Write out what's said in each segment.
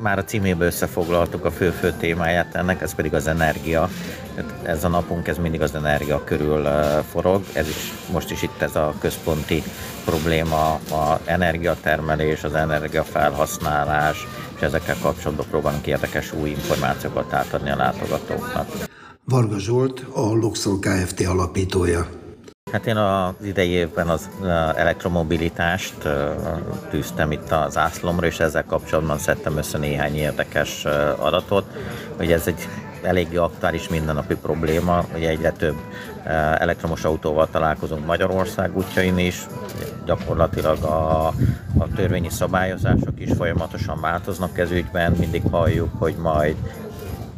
Már a címéből összefoglaltuk a fő-fő témáját ennek, ez pedig az energia. Ez a napunk, ez mindig az energia körül forog, ez is, most is itt ez a központi probléma, a energiatermelés, az energiafelhasználás, és ezekkel kapcsolatban próbálunk érdekes új információkat átadni a látogatóknak. Varga Zsolt, a Luxor Kft. alapítója. Hát én az idei évben az elektromobilitást tűztem itt az ászlomra, és ezzel kapcsolatban szedtem össze néhány érdekes adatot, hogy ez egy eléggé aktuális mindennapi probléma, hogy egyre több elektromos autóval találkozunk Magyarország útjain is, gyakorlatilag a, a törvényi szabályozások is folyamatosan változnak ez ügyben, mindig halljuk, hogy majd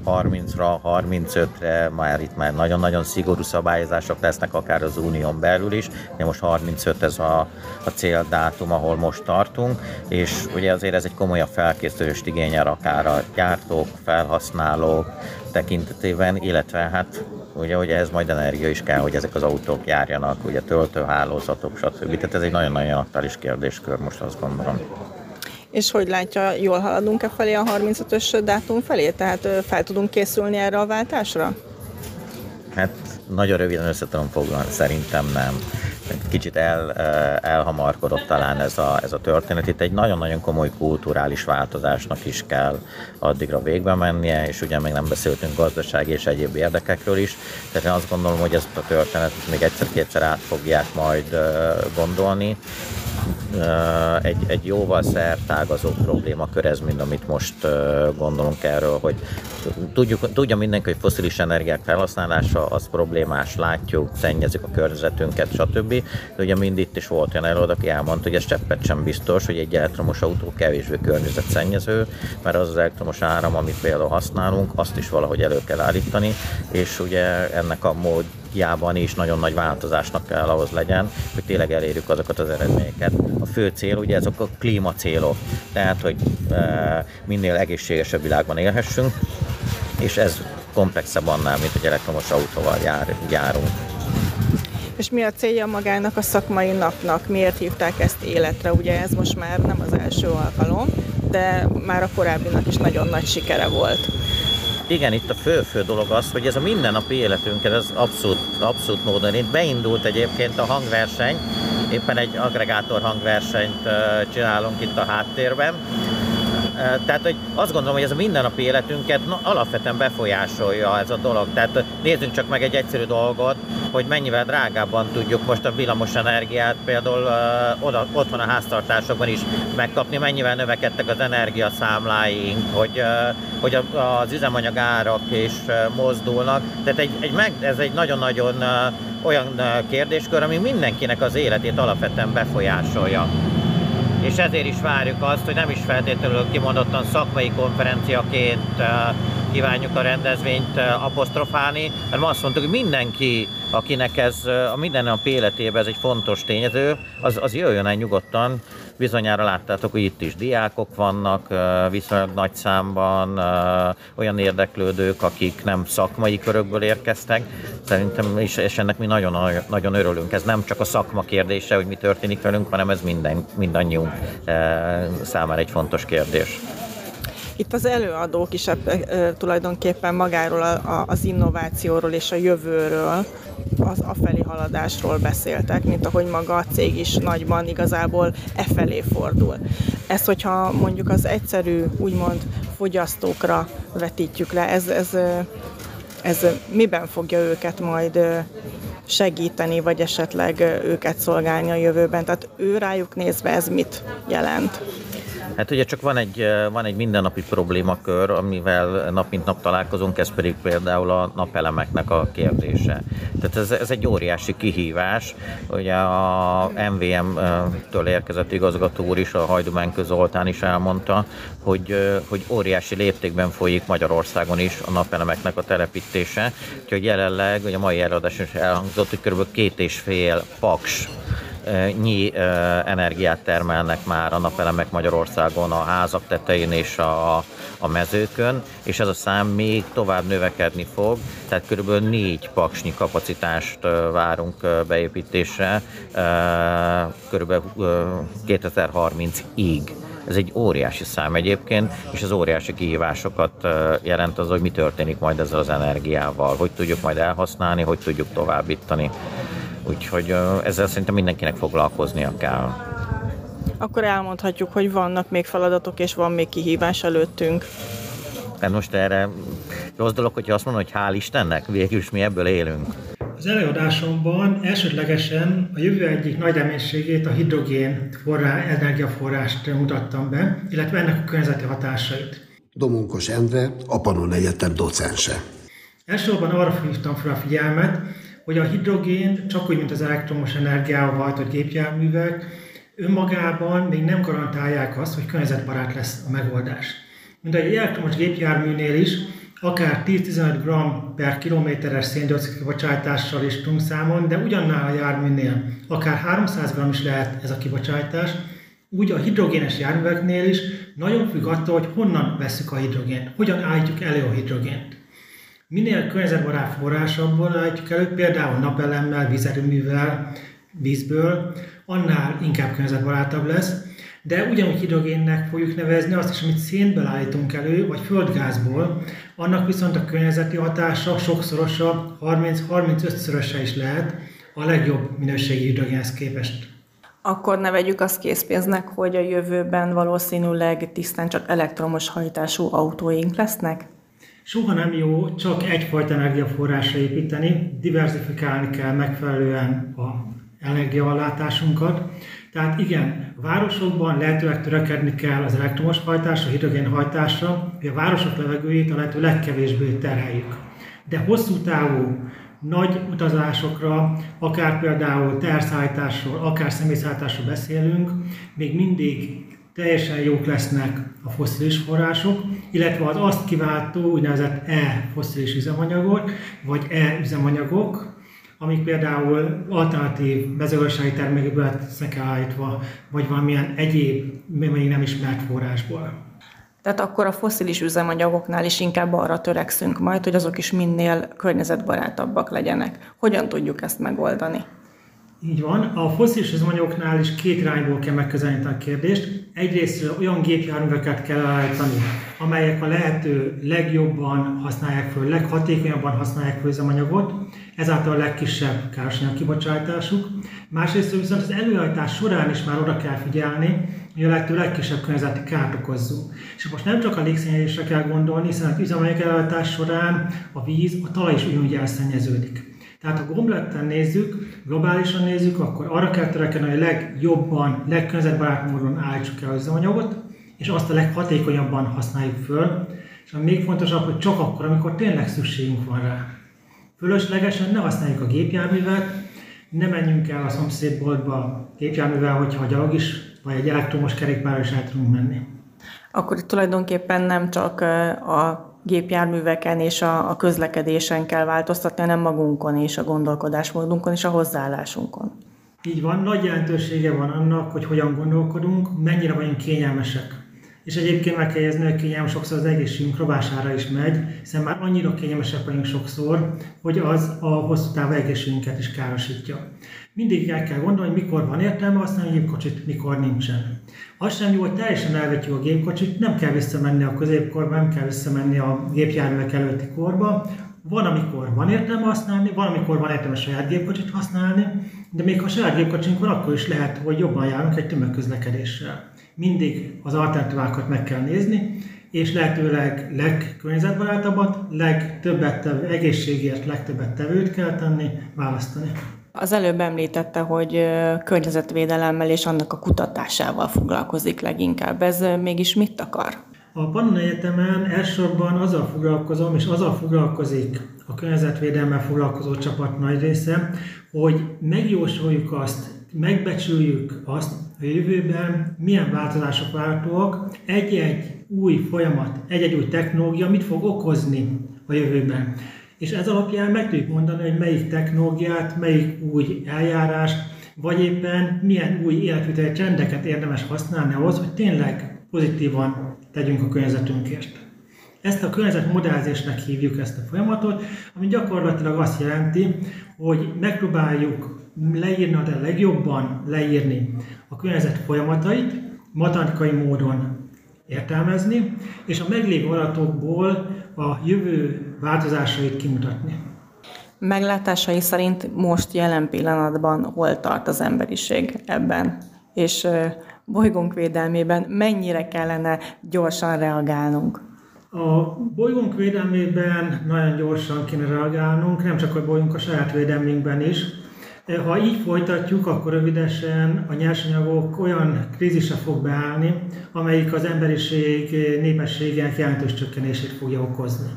30-ra, 35-re, már itt már nagyon-nagyon szigorú szabályozások lesznek, akár az unión belül is, de most 35 ez a, a céldátum, ahol most tartunk, és ugye azért ez egy komolyabb felkészülést igényel akár a gyártók, felhasználók tekintetében, illetve hát ugye, hogy ez majd energia is kell, hogy ezek az autók járjanak, ugye töltőhálózatok, stb. Tehát ez egy nagyon-nagyon aktuális kérdéskör most azt gondolom. És hogy látja, jól haladunk-e felé a 35-ös dátum felé? Tehát fel tudunk készülni erre a váltásra? Hát nagyon röviden össze tudom foglalni, szerintem nem. Kicsit el, elhamarkodott talán ez a, ez a történet. Itt egy nagyon-nagyon komoly kulturális változásnak is kell addigra végbe mennie, és ugye még nem beszéltünk gazdasági és egyéb érdekekről is. Tehát én azt gondolom, hogy ezt a történetet még egyszer-kétszer át fogják majd gondolni, egy, egy jóval szertágazó problémakör ez, mint amit most gondolunk erről, hogy tudjuk, tudja mindenki, hogy foszilis energiák felhasználása az problémás, látjuk, szennyezik a környezetünket, stb. De ugye mind itt is volt olyan előad, aki elmondta, hogy ez cseppet sem biztos, hogy egy elektromos autó kevésbé környezetszennyező, mert az az elektromos áram, amit például használunk, azt is valahogy elő kell állítani, és ugye ennek a mód jában is nagyon nagy változásnak kell ahhoz legyen, hogy tényleg elérjük azokat az eredményeket. A fő cél ugye ezek a klímacélok, tehát hogy e, minél egészségesebb világban élhessünk, és ez komplexebb annál, mint egy elektromos autóval jár, járunk. És mi a célja magának a szakmai napnak? Miért hívták ezt életre? Ugye ez most már nem az első alkalom, de már a korábbinak is nagyon nagy sikere volt igen, itt a fő-fő dolog az, hogy ez a mindennapi életünket, ez abszolút, abszolút módon. Itt beindult egyébként a hangverseny, éppen egy agregátor hangversenyt csinálunk itt a háttérben, tehát, hogy azt gondolom, hogy ez a mindennapi életünket na, alapvetően befolyásolja ez a dolog. Tehát nézzünk csak meg egy egyszerű dolgot, hogy mennyivel drágábban tudjuk most a villamos energiát például uh, oda, otthon a háztartásokban is megkapni, mennyivel növekedtek az energiaszámláink, hogy, hogy a, az üzemanyag árak is mozdulnak. Tehát egy, egy meg, ez egy nagyon-nagyon olyan kérdéskör, ami mindenkinek az életét alapvetően befolyásolja és ezért is várjuk azt, hogy nem is feltétlenül kimondottan szakmai konferenciaként kívánjuk a rendezvényt apostrofálni, mert azt mondtuk, hogy mindenki, akinek ez a mindennapi életében ez egy fontos tényező, az, az jöjjön el nyugodtan. Bizonyára láttátok, hogy itt is diákok vannak viszonylag nagy számban, olyan érdeklődők, akik nem szakmai körökből érkeztek. Szerintem, és, és ennek mi nagyon, nagyon örülünk. Ez nem csak a szakma kérdése, hogy mi történik velünk, hanem ez minden, mindannyiunk számára egy fontos kérdés. Itt az előadók is tulajdonképpen magáról a, az innovációról és a jövőről, az afelé haladásról beszéltek, mint ahogy maga a cég is nagyban igazából e felé fordul. Ez, hogyha mondjuk az egyszerű, úgymond fogyasztókra vetítjük le, ez, ez, ez miben fogja őket majd segíteni, vagy esetleg őket szolgálni a jövőben? Tehát ő rájuk nézve ez mit jelent? Hát ugye csak van egy, van egy mindennapi problémakör, amivel nap mint nap találkozunk, ez pedig például a napelemeknek a kérdése. Tehát ez, ez egy óriási kihívás. Ugye a MVM-től érkezett igazgató úr is, a Hajdumánk Zoltán is elmondta, hogy, hogy óriási léptékben folyik Magyarországon is a napelemeknek a telepítése. Úgyhogy jelenleg, ugye a mai előadás is elhangzott, hogy kb. két és fél paks nyi energiát termelnek már a napelemek Magyarországon a házak tetején és a, a mezőkön, és ez a szám még tovább növekedni fog, tehát kb. négy paksnyi kapacitást várunk beépítésre kb. 2030-ig. Ez egy óriási szám egyébként, és az óriási kihívásokat jelent az, hogy mi történik majd ezzel az energiával, hogy tudjuk majd elhasználni, hogy tudjuk továbbítani. Úgyhogy ezzel szerintem mindenkinek foglalkoznia kell. Akkor elmondhatjuk, hogy vannak még feladatok, és van még kihívás előttünk. Hát most erre rossz dolog, hogyha azt mondom, hogy hál' Istennek, végül is mi ebből élünk. Az előadásomban elsődlegesen a jövő egyik nagy reménységét, a hidrogén forrá, energiaforrást mutattam be, illetve ennek a környezeti hatásait. Domonkos Endre, a Panon Egyetem docense. Elsősorban arra hívtam fel a figyelmet, hogy a hidrogén, csak úgy, mint az elektromos energiával hajtott gépjárművek, önmagában még nem garantálják azt, hogy környezetbarát lesz a megoldás. Mint egy elektromos gépjárműnél is, akár 10-15 g per kilométeres széndiokszid kibocsátással is tudunk számolni, de ugyannál a járműnél akár 300 g is lehet ez a kibocsátás, úgy a hidrogénes járműveknél is nagyon függ attól, hogy honnan veszük a hidrogént, hogyan állítjuk elő a hidrogént. Minél környezetbarát forrásabból állítjuk elő, például napelemmel, vízerőművel, vízből, annál inkább környezetbarátabb lesz, de ugyanúgy hidrogénnek fogjuk nevezni azt is, amit szénből állítunk elő, vagy földgázból, annak viszont a környezeti hatása sokszorosa, 30-35-szöröse is lehet a legjobb minőségi hidrogénhez képest. Akkor ne vegyük azt készpénznek, hogy a jövőben valószínűleg tisztán csak elektromos hajtású autóink lesznek? Soha nem jó csak egyfajta energiaforrásra építeni, diversifikálni kell megfelelően a energiahallátásunkat. Tehát igen, a városokban lehetőleg törekedni kell az elektromos hajtásra, hidrogén hajtásra, hogy a városok levegőjét a lehető legkevésbé terheljük. De hosszú távú, nagy utazásokra, akár például terszállításról, akár személyszállításról beszélünk, még mindig teljesen jók lesznek a foszilis források, illetve az azt kiváltó úgynevezett e-foszilis üzemanyagok, vagy e-üzemanyagok, amik például alternatív mezőgazdasági termékekből lesznek állítva, vagy valamilyen egyéb, még nem ismert forrásból. Tehát akkor a foszilis üzemanyagoknál is inkább arra törekszünk majd, hogy azok is minél környezetbarátabbak legyenek. Hogyan tudjuk ezt megoldani? Így van. A foszilis üzemanyagoknál is két irányból kell megközelíteni a kérdést. Egyrészt olyan gépjárműveket kell állítani, amelyek a lehető legjobban használják föl, leghatékonyabban használják föl üzemanyagot, ezáltal a legkisebb károsanyag kibocsátásuk. Másrészt viszont az előállítás során is már oda kell figyelni, hogy a lehető legkisebb környezeti kárt okozzunk. És most nem csak a légszennyezésre kell gondolni, hiszen az üzemanyag előállítás során a víz, a talaj is ugyanúgy elszennyeződik. Tehát ha gombletten nézzük, globálisan nézzük, akkor arra kell törekedni, hogy a legjobban, legkörnyezetbarát módon állítsuk el az üzemanyagot, és azt a leghatékonyabban használjuk föl, és ami még fontosabb, hogy csak akkor, amikor tényleg szükségünk van rá. Fölöslegesen ne használjuk a gépjárművet, ne menjünk el a szomszédboltba gépjárművel, hogyha gyalog is, vagy egy elektromos kerékpárral is el tudunk menni. Akkor tulajdonképpen nem csak a gépjárműveken és a, a közlekedésen kell változtatni, hanem magunkon és a gondolkodásmódunkon és a hozzáállásunkon. Így van, nagy jelentősége van annak, hogy hogyan gondolkodunk, mennyire vagyunk kényelmesek. És egyébként meg kell jegyezni, hogy kényelem sokszor az egészségünk rovására is megy, hiszen már annyira kényelmesek vagyunk sokszor, hogy az a hosszú távú egészségünket is károsítja. Mindig el kell gondolni, hogy mikor van értelme használni a gépkocsit, mikor nincsen. Az sem jó, hogy teljesen elvetjük a gépkocsit, nem kell visszamenni a középkorba, nem kell visszamenni a gépjárművek előtti korba. Van, amikor van értelme használni, van, amikor van értelme saját gépkocsit használni, de még ha saját gépkocsink van, akkor is lehet, hogy jobban járunk egy tömegközlekedéssel. Mindig az alternatívákat meg kell nézni, és lehetőleg legkörnyezetbarátabbat, legtöbbet tevő, egészségért legtöbbet tevőt kell tenni, választani. Az előbb említette, hogy környezetvédelemmel és annak a kutatásával foglalkozik leginkább. Ez mégis mit akar? A Pannon Egyetemen elsősorban azzal foglalkozom, és azzal foglalkozik a környezetvédelemmel foglalkozó csapat nagy része, hogy megjósoljuk azt, megbecsüljük azt, a jövőben milyen változások várhatóak, egy-egy új folyamat, egy-egy új technológia mit fog okozni a jövőben és ez alapján meg tudjuk mondani, hogy melyik technológiát, melyik új eljárást, vagy éppen milyen új életviteli trendeket érdemes használni ahhoz, hogy tényleg pozitívan tegyünk a környezetünkért. Ezt a környezetmodellezésnek hívjuk ezt a folyamatot, ami gyakorlatilag azt jelenti, hogy megpróbáljuk leírni, de legjobban leírni a környezet folyamatait, matematikai módon értelmezni, és a meglévő adatokból a jövő változásait kimutatni. Meglátásai szerint most jelen pillanatban hol tart az emberiség ebben, és bolygónk védelmében mennyire kellene gyorsan reagálnunk? A bolygónk védelmében nagyon gyorsan kéne reagálnunk, nem csak a bolygónk a saját védelmünkben is. Ha így folytatjuk, akkor rövidesen a nyersanyagok olyan krízise fog beállni, amelyik az emberiség népességének jelentős csökkenését fogja okozni.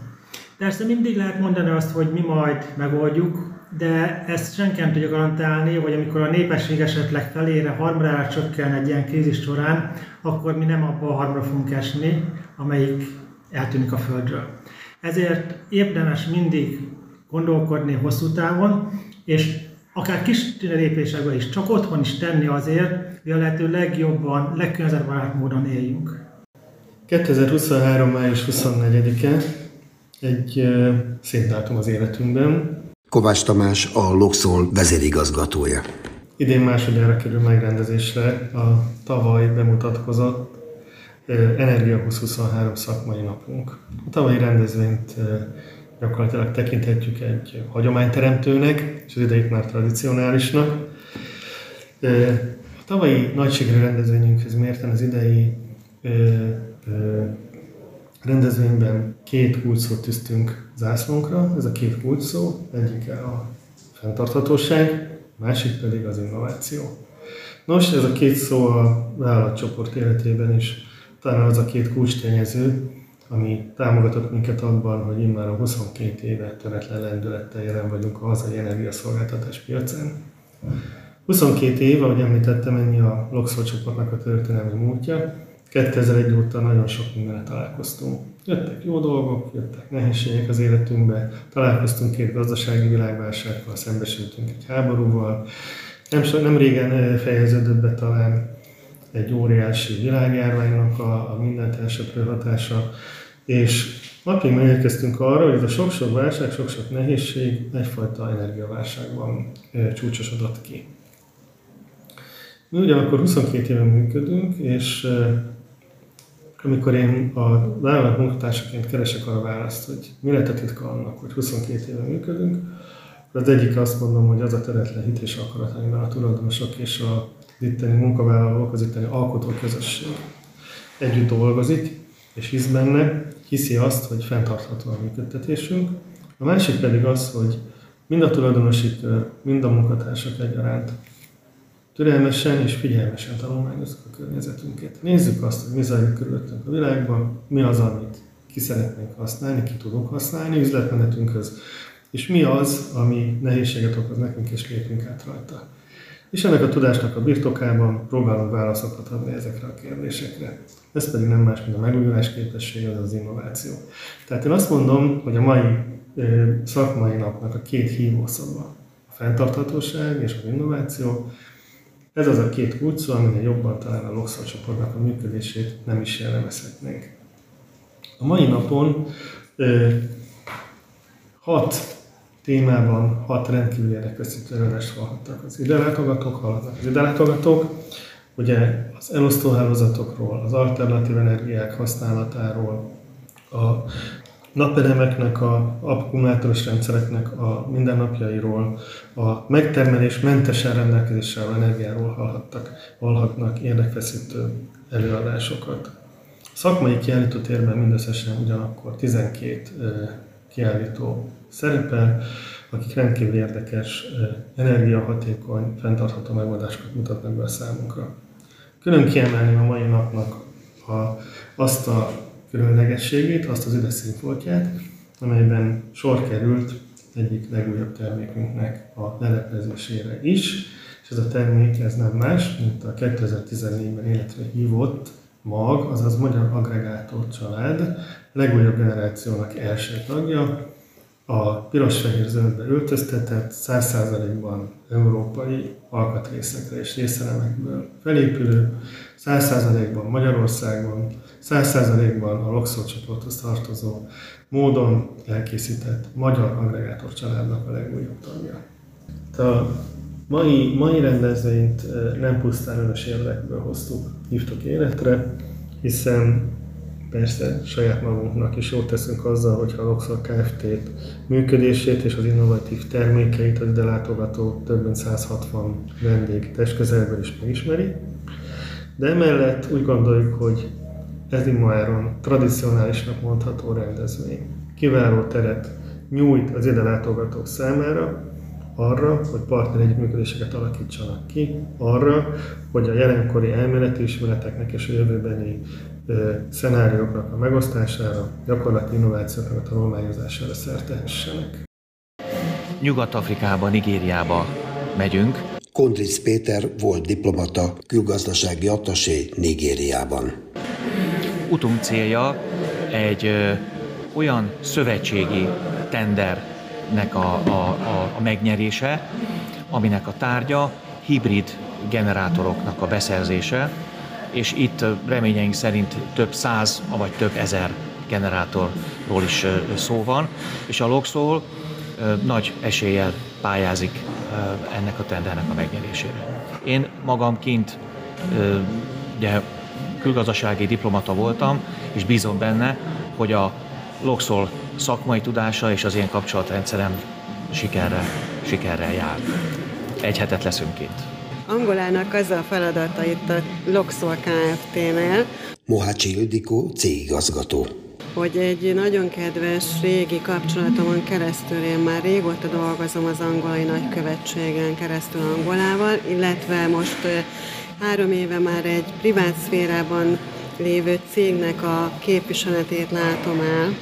Persze mindig lehet mondani azt, hogy mi majd megoldjuk, de ezt senki nem tudja garantálni, hogy amikor a népesség esetleg felére, harmadára csökken egy ilyen krízis során, akkor mi nem abba a harmra fogunk esni, amelyik eltűnik a Földről. Ezért érdemes mindig gondolkodni hosszú távon, és akár kis lépésekben is, csak otthon is tenni azért, hogy a lehető legjobban, legkörnyezetbarát módon éljünk. 2023. május 24-e egy szép dátum az életünkben. Kovács Tamás, a Loxol vezérigazgatója. Idén másodjára kerül megrendezésre a tavaly bemutatkozott Energia 2023 szakmai napunk. A tavalyi rendezvényt gyakorlatilag tekinthetjük egy hagyományteremtőnek, és az idejét már tradicionálisnak. A tavalyi nagységrű rendezvényünkhöz mérten az idei rendezvényben két kulcsszót tűztünk zászlónkra. Ez a két kulcsszó, egyike a fenntarthatóság, másik pedig az innováció. Nos, ez a két szó a vállalatcsoport életében is talán az a két kulcstényező, ami támogatott minket abban, hogy immár a 22 éve töretlen lendülettel jelen vagyunk a hazai energiaszolgáltatás piacán. 22 év, ahogy említettem, ennyi a Loxol csoportnak a történelmi múltja. 2001 óta nagyon sok mindenre találkoztunk. Jöttek jó dolgok, jöttek nehézségek az életünkbe, találkoztunk két gazdasági világválsággal, szembesültünk egy háborúval. Nem, nem régen fejeződött be talán egy óriási világjárványnak a, a mindent elsöprő hatása, és napjainkban érkeztünk arra, hogy ez a sok-sok válság, sok-sok nehézség egyfajta energiaválságban csúcsosodott ki. Mi ugyanakkor 22 éve működünk, és amikor én a vállalat munkatársaként keresek arra választ, hogy mi lett a titka annak, hogy 22 éve működünk, az egyik azt mondom, hogy az a töretlen hit és akarat, amiben a tulajdonosok és a itteni munkavállalók, az itteni alkotó közösség együtt dolgozik, és hisz benne, hiszi azt, hogy fenntartható a működtetésünk. A másik pedig az, hogy mind a tulajdonosi kör, mind a munkatársak egyaránt türelmesen és figyelmesen tanulmányozzuk a környezetünket. Nézzük azt, hogy mi zajlik körülöttünk a világban, mi az, amit ki szeretnénk használni, ki tudunk használni üzletmenetünkhöz, és mi az, ami nehézséget okoz nekünk, és lépünk át rajta és ennek a tudásnak a birtokában próbálunk válaszokat adni ezekre a kérdésekre. Ez pedig nem más, mint a megújulás képesség, az az innováció. Tehát én azt mondom, hogy a mai szakmai napnak a két hívószava, a fenntarthatóság és az innováció, ez az a két kulcsszó, aminél jobban talán a Loxol csoportnak a működését nem is jellemezhetnénk. A mai napon hat témában hat rendkívül érdekes előadást hallhattak az ide látogatók, hallhatnak az ide látogatók. Ugye az elosztóhálózatokról, az alternatív energiák használatáról, a napelemeknek, a akkumulátoros rendszereknek a mindennapjairól, a megtermelés mentesen rendelkezésre energiáról hallhattak, hallhatnak érdekfeszítő előadásokat. A szakmai kiállítótérben mindösszesen ugyanakkor 12 kiállító szerepel, akik rendkívül érdekes, energiahatékony, fenntartható megoldásokat mutatnak be a számunkra. Külön kiemelném a mai napnak a, azt a különlegességét, azt az üdeszínfoltját, amelyben sor került egyik legújabb termékünknek a leleplezésére is, és ez a termék ez nem más, mint a 2014-ben életre hívott MAG, azaz Magyar Agregátor Család legújabb generációnak első tagja, a piros-fehér zöldbe öltöztetett, 100%-ban európai alkatrészekre és részelemekből felépülő, 100%-ban Magyarországon, 100%-ban a Loxol csoporthoz tartozó módon elkészített magyar agregátor családnak a legújabb tagja. A mai, mai rendezvényt nem pusztán önös érdekből hoztuk, hívtuk életre, hiszen persze saját magunknak is jót teszünk azzal, hogyha a Loxor Kft. működését és az innovatív termékeit az ide látogató több mint 160 vendég testközelből is megismeri. De emellett úgy gondoljuk, hogy ez immáron tradicionálisnak mondható rendezvény. Kiváló teret nyújt az ide látogatók számára, arra, hogy partner együttműködéseket alakítsanak ki, arra, hogy a jelenkori elméleti ismereteknek és a jövőbeni szenárióknak a megosztására, gyakorlati innovációknak a tanulmányozására szertehessenek. Nyugat-Afrikába, Nigériába megyünk. Kondric Péter volt diplomata, külgazdasági attasé Nigériában. Utunk célja egy ö, olyan szövetségi tendernek a, a, a, a megnyerése, aminek a tárgya hibrid generátoroknak a beszerzése, és itt reményeink szerint több száz, vagy több ezer generátorról is szó van, és a Loxol nagy eséllyel pályázik ennek a tendernek a megnyerésére. Én magam kint ugye, külgazdasági diplomata voltam, és bízom benne, hogy a Loxol szakmai tudása és az én kapcsolatrendszerem sikerre, sikerrel jár. Egy hetet leszünk kint. Angolának az a feladata itt a Loxol Kft-nél, Mohácsi Ildikó, cégigazgató. hogy egy nagyon kedves régi kapcsolatomon keresztül én már régóta dolgozom az angolai nagykövetségen keresztül Angolával, illetve most három éve már egy privát szférában lévő cégnek a képviseletét látom el,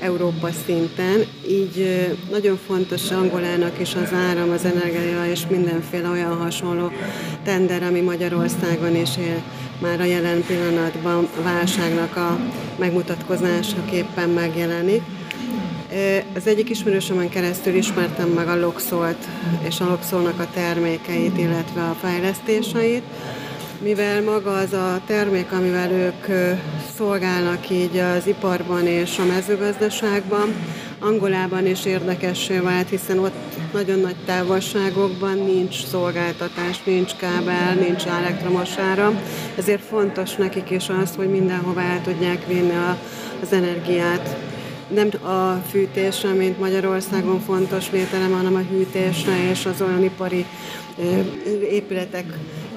Európa szinten, így nagyon fontos Angolának is az áram, az energia és mindenféle olyan hasonló tender, ami Magyarországon is él már a jelen pillanatban a válságnak a megmutatkozásaképpen megjelenik. Az egyik ismerősömön keresztül ismertem meg a Loxolt és a Loxolnak a termékeit, illetve a fejlesztéseit, mivel maga az a termék, amivel ők szolgálnak így az iparban és a mezőgazdaságban, Angolában is érdekessé vált, hiszen ott nagyon nagy távolságokban nincs szolgáltatás, nincs kábel, nincs elektromos áram, ezért fontos nekik is az, hogy mindenhova el tudják vinni a, az energiát. Nem a fűtésre, mint Magyarországon fontos vételem, hanem a hűtésre és az olyan ipari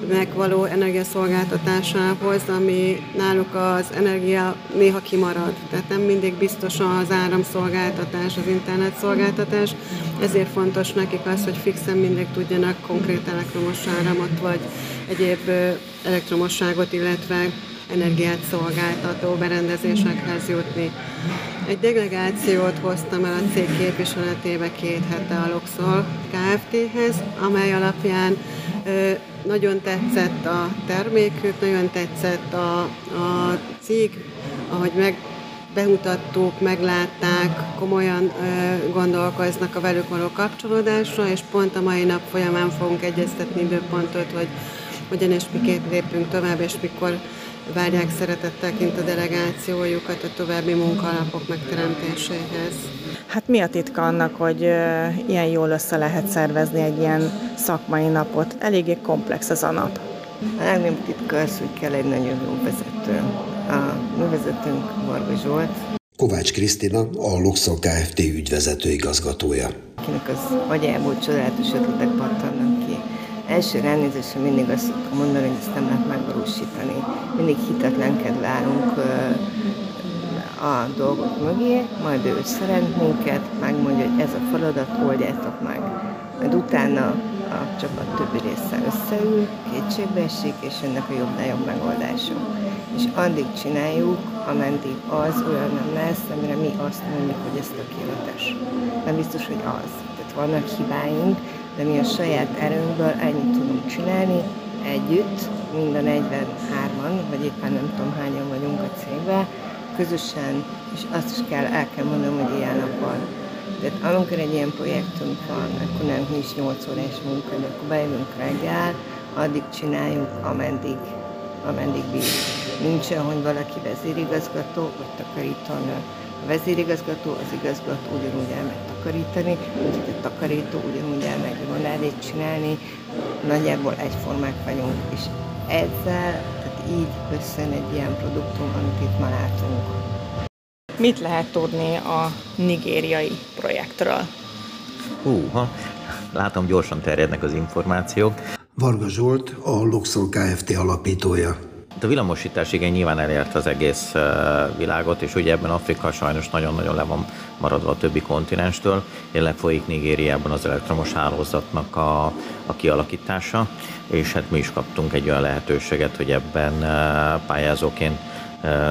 épületeknek való energiaszolgáltatásához, ami náluk az energia néha kimarad. Tehát nem mindig biztos az áramszolgáltatás, az internetszolgáltatás, ezért fontos nekik az, hogy fixen mindig tudjanak konkrét elektromos áramot vagy egyéb elektromosságot, illetve energiát szolgáltató berendezésekhez jutni. Egy delegációt hoztam el a cég képviseletébe két hete a Luxor Kft-hez, amely alapján ö, nagyon tetszett a termékük, nagyon tetszett a, a cég, ahogy meg bemutattuk, meglátták, komolyan ö, gondolkoznak a velük való kapcsolódásra, és pont a mai nap folyamán fogunk egyeztetni időpontot, hogy hogyan és miként lépünk tovább, és mikor várják szeretettel kint a delegációjukat a további munkaalapok megteremtéséhez. Hát mi a titka annak, hogy ilyen jól össze lehet szervezni egy ilyen szakmai napot? Eléggé komplex ez a nap. A legnagyobb titka az, hogy kell egy nagyon jó vezető. A mi vezetőnk Varga Zsolt. Kovács Krisztina, a Luxor Kft. ügyvezető igazgatója. Akinek az agyából csodálatos ötletek pattannak első ránézésre mindig azt szoktam mondani, hogy ezt nem lehet megvalósítani. Mindig hitetlenkedve állunk a dolgok mögé, majd ő szeret minket, megmondja, hogy ez a feladat, oldjátok meg. Majd utána a csapat többi része összeül, kétségbe esik, és ennek a jobb-nagyobb megoldása. És addig csináljuk, ameddig az olyan nem lesz, amire mi azt mondjuk, hogy ez tökéletes. Nem biztos, hogy az. Tehát vannak hibáink, de mi a saját erőnkből ennyit tudunk csinálni együtt, mind a 43-an, vagy éppen nem tudom hányan vagyunk a cégben, közösen, és azt is kell, el kell mondanom, hogy ilyen napon Tehát amikor egy ilyen projektünk van, akkor nem nincs 8 órás munka, de akkor bejövünk reggel, addig csináljuk, ameddig, ameddig bírjuk. Nincs olyan, hogy valaki vezérigazgató, vagy takarítónő. A vezérigazgató, az igazgató ugyanúgy elmegy takarítani, úgyhogy a takarító ugyanúgy elmegy vonádét csinálni, nagyjából egyformák vagyunk, és ezzel, tehát így összön egy ilyen produktum, amit itt ma látunk. Mit lehet tudni a nigériai projektről? Húha, látom gyorsan terjednek az információk. Varga Zsolt, a Luxor Kft. alapítója. A villamosítás igen nyilván elérte az egész világot, és ugye ebben Afrika sajnos nagyon-nagyon le van maradva a többi kontinenstől. Jelenleg folyik Nigériában az elektromos hálózatnak a, a kialakítása, és hát mi is kaptunk egy olyan lehetőséget, hogy ebben pályázóként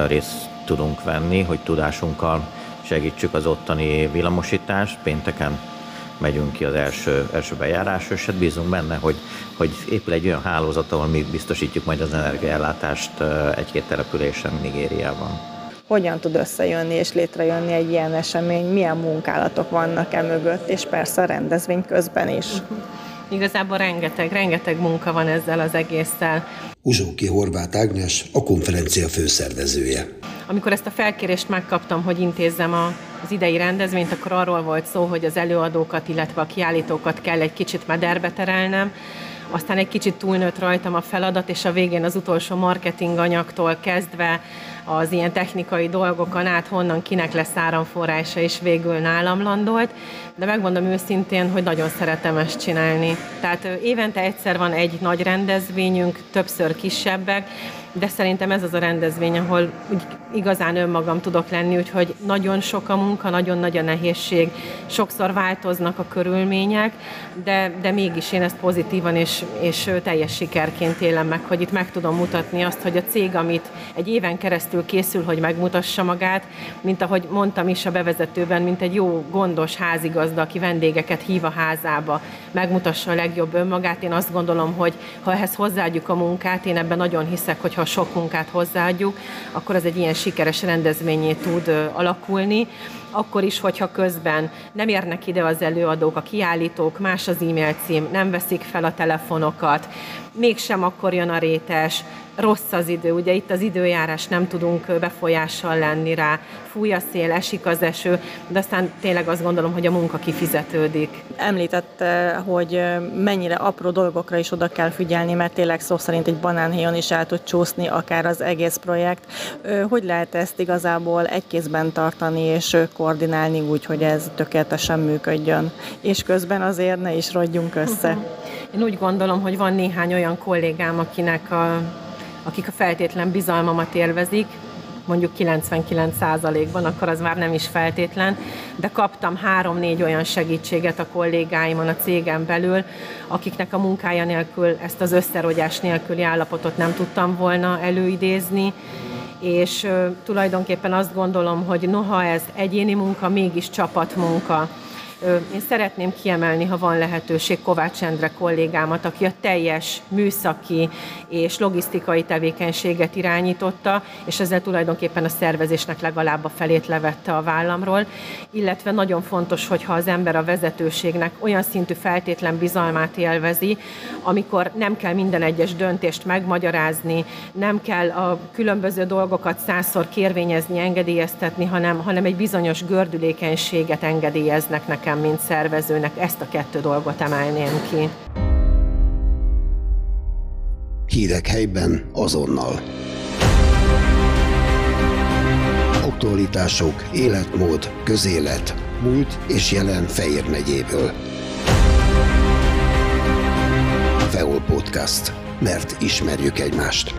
részt tudunk venni, hogy tudásunkkal segítsük az ottani villamosítást. Pénteken megyünk ki az első, első bejárásra, és hát bízunk benne, hogy, hogy épül egy olyan hálózat, ahol mi biztosítjuk majd az energiaellátást egy-két településen Nigériában. Hogyan tud összejönni és létrejönni egy ilyen esemény? Milyen munkálatok vannak e mögött, és persze a rendezvény közben is? Igazából rengeteg, rengeteg munka van ezzel az egésszel. Uzsóki Horváth Ágnes, a konferencia főszervezője. Amikor ezt a felkérést megkaptam, hogy intézzem a, az idei rendezvényt, akkor arról volt szó, hogy az előadókat, illetve a kiállítókat kell egy kicsit mederbe terelnem, aztán egy kicsit túlnőtt rajtam a feladat, és a végén az utolsó marketing anyagtól kezdve az ilyen technikai dolgokon át, honnan kinek lesz áramforrása, és végül nálam landolt. De megmondom őszintén, hogy nagyon szeretem ezt csinálni. Tehát évente egyszer van egy nagy rendezvényünk, többször kisebbek, de szerintem ez az a rendezvény, ahol úgy igazán önmagam tudok lenni, úgyhogy nagyon sok a munka, nagyon nagy a nehézség, sokszor változnak a körülmények, de, de mégis én ezt pozitívan és, és teljes sikerként élem meg, hogy itt meg tudom mutatni azt, hogy a cég, amit egy éven keresztül készül, hogy megmutassa magát, mint ahogy mondtam is a bevezetőben, mint egy jó, gondos házigazda, aki vendégeket hív a házába, megmutassa a legjobb önmagát. Én azt gondolom, hogy ha ehhez hozzáadjuk a munkát, én ebben nagyon hiszek, hogy ha sok munkát hozzáadjuk, akkor az egy ilyen sikeres rendezvényé tud alakulni akkor is, hogyha közben nem érnek ide az előadók, a kiállítók, más az e-mail cím, nem veszik fel a telefonokat, mégsem akkor jön a rétes, rossz az idő, ugye itt az időjárás nem tudunk befolyással lenni rá, fúj a szél, esik az eső, de aztán tényleg azt gondolom, hogy a munka kifizetődik. Említette, hogy mennyire apró dolgokra is oda kell figyelni, mert tényleg szó szerint egy banánhéjon is el tud csúszni akár az egész projekt. Hogy lehet ezt igazából egy kézben tartani és koordinálni úgy, hogy ez tökéletesen működjön, és közben azért ne is rodjunk össze? Én úgy gondolom, hogy van néhány olyan kollégám, akinek a akik a feltétlen bizalmamat élvezik, mondjuk 99%-ban, akkor az már nem is feltétlen, de kaptam három-négy olyan segítséget a kollégáimon a cégen belül, akiknek a munkája nélkül ezt az összerogyás nélküli állapotot nem tudtam volna előidézni, és tulajdonképpen azt gondolom, hogy noha ez egyéni munka, mégis csapatmunka, én szeretném kiemelni, ha van lehetőség, Kovács Endre kollégámat, aki a teljes műszaki és logisztikai tevékenységet irányította, és ezzel tulajdonképpen a szervezésnek legalább a felét levette a vállamról, illetve nagyon fontos, hogyha az ember a vezetőségnek olyan szintű feltétlen bizalmát élvezi, amikor nem kell minden egyes döntést megmagyarázni, nem kell a különböző dolgokat százszor kérvényezni, engedélyeztetni, hanem, hanem egy bizonyos gördülékenységet engedélyeznek nekem nekem, mint szervezőnek ezt a kettő dolgot emelném ki. Hírek helyben azonnal. Aktualitások, életmód, közélet, múlt és jelen Fejér megyéből. Feol Podcast. Mert ismerjük egymást.